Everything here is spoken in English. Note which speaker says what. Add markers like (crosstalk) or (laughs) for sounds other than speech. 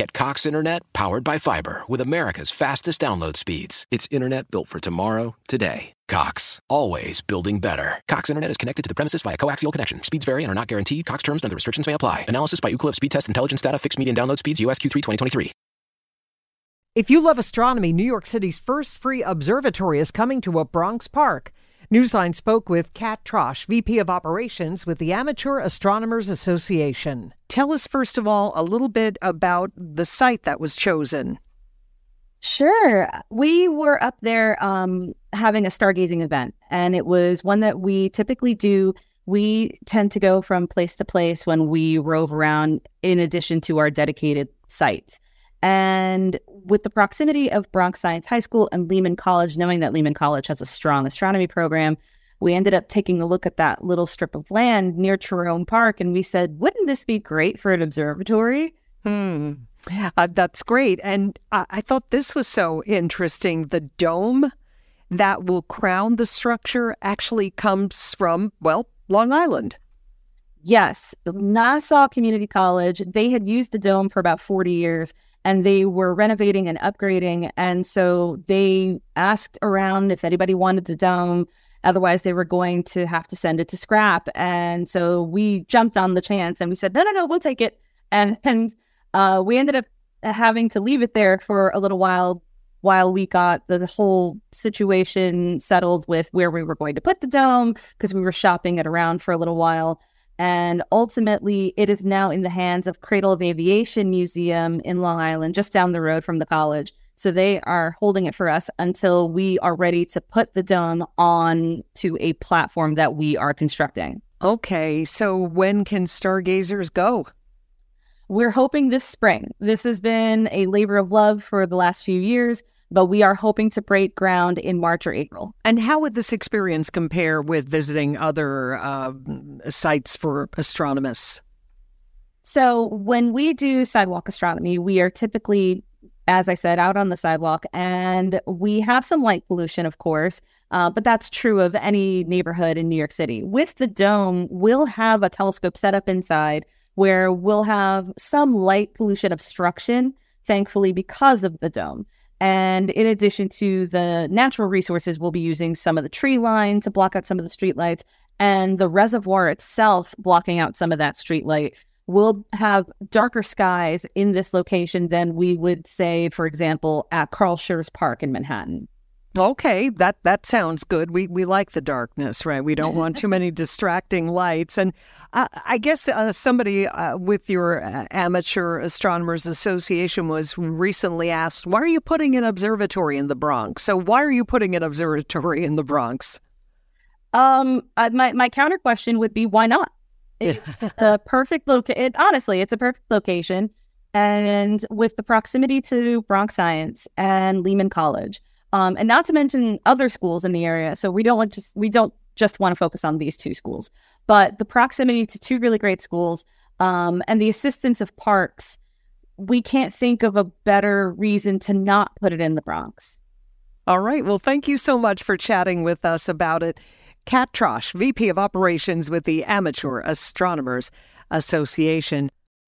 Speaker 1: Get Cox Internet powered by fiber with America's fastest download speeds. It's internet built for tomorrow, today. Cox, always building better. Cox Internet is connected to the premises via coaxial connection. Speeds vary and are not guaranteed. Cox terms and other restrictions may apply. Analysis by Ookla Speed Test Intelligence Data. Fixed median download speeds. USQ3 2023.
Speaker 2: If you love astronomy, New York City's first free observatory is coming to a Bronx park. Newsline spoke with Kat Troche, VP of Operations with the Amateur Astronomers Association. Tell us, first of all, a little bit about the site that was chosen.
Speaker 3: Sure. We were up there um, having a stargazing event, and it was one that we typically do. We tend to go from place to place when we rove around, in addition to our dedicated sites. And with the proximity of Bronx Science High School and Lehman College, knowing that Lehman College has a strong astronomy program, we ended up taking a look at that little strip of land near Jerome Park, and we said, wouldn't this be great for an observatory?
Speaker 2: Hmm. Uh, that's great. And uh, I thought this was so interesting. The dome that will crown the structure actually comes from, well, Long Island.
Speaker 3: Yes, Nassau Community College. They had used the dome for about 40 years and they were renovating and upgrading. And so they asked around if anybody wanted the dome. Otherwise, they were going to have to send it to scrap. And so we jumped on the chance and we said, no, no, no, we'll take it. And, (laughs) and uh, we ended up having to leave it there for a little while while we got the whole situation settled with where we were going to put the dome because we were shopping it around for a little while. And ultimately, it is now in the hands of Cradle of Aviation Museum in Long Island, just down the road from the college. So they are holding it for us until we are ready to put the dome on to a platform that we are constructing.
Speaker 2: Okay, so when can stargazers go?
Speaker 3: We're hoping this spring. This has been a labor of love for the last few years, but we are hoping to break ground in March or April.
Speaker 2: And how would this experience compare with visiting other uh, sites for astronomers?
Speaker 3: So, when we do sidewalk astronomy, we are typically, as I said, out on the sidewalk, and we have some light pollution, of course. Uh, but that's true of any neighborhood in New York City. With the dome, we'll have a telescope set up inside where we'll have some light pollution obstruction, thankfully, because of the dome. And in addition to the natural resources, we'll be using some of the tree line to block out some of the street lights and the reservoir itself blocking out some of that street light. We'll have darker skies in this location than we would say, for example, at Carl Schurz Park in Manhattan.
Speaker 2: Okay, that that sounds good. We we like the darkness, right? We don't want too many (laughs) distracting lights. And uh, I guess uh, somebody uh, with your uh, Amateur Astronomers Association was recently asked, "Why are you putting an observatory in the Bronx?" So why are you putting an observatory in the Bronx?
Speaker 3: Um, uh, my my counter question would be, why not? (laughs) It's the perfect location. Honestly, it's a perfect location, and with the proximity to Bronx Science and Lehman College um, and not to mention other schools in the area. So we don't want just we don't just want to focus on these two schools, but the proximity to two really great schools um, and the assistance of parks. We can't think of a better reason to not put it in the Bronx.
Speaker 2: All right. Well, thank you so much for chatting with us about it. Kat Troche, VP of Operations with the Amateur Astronomers Association.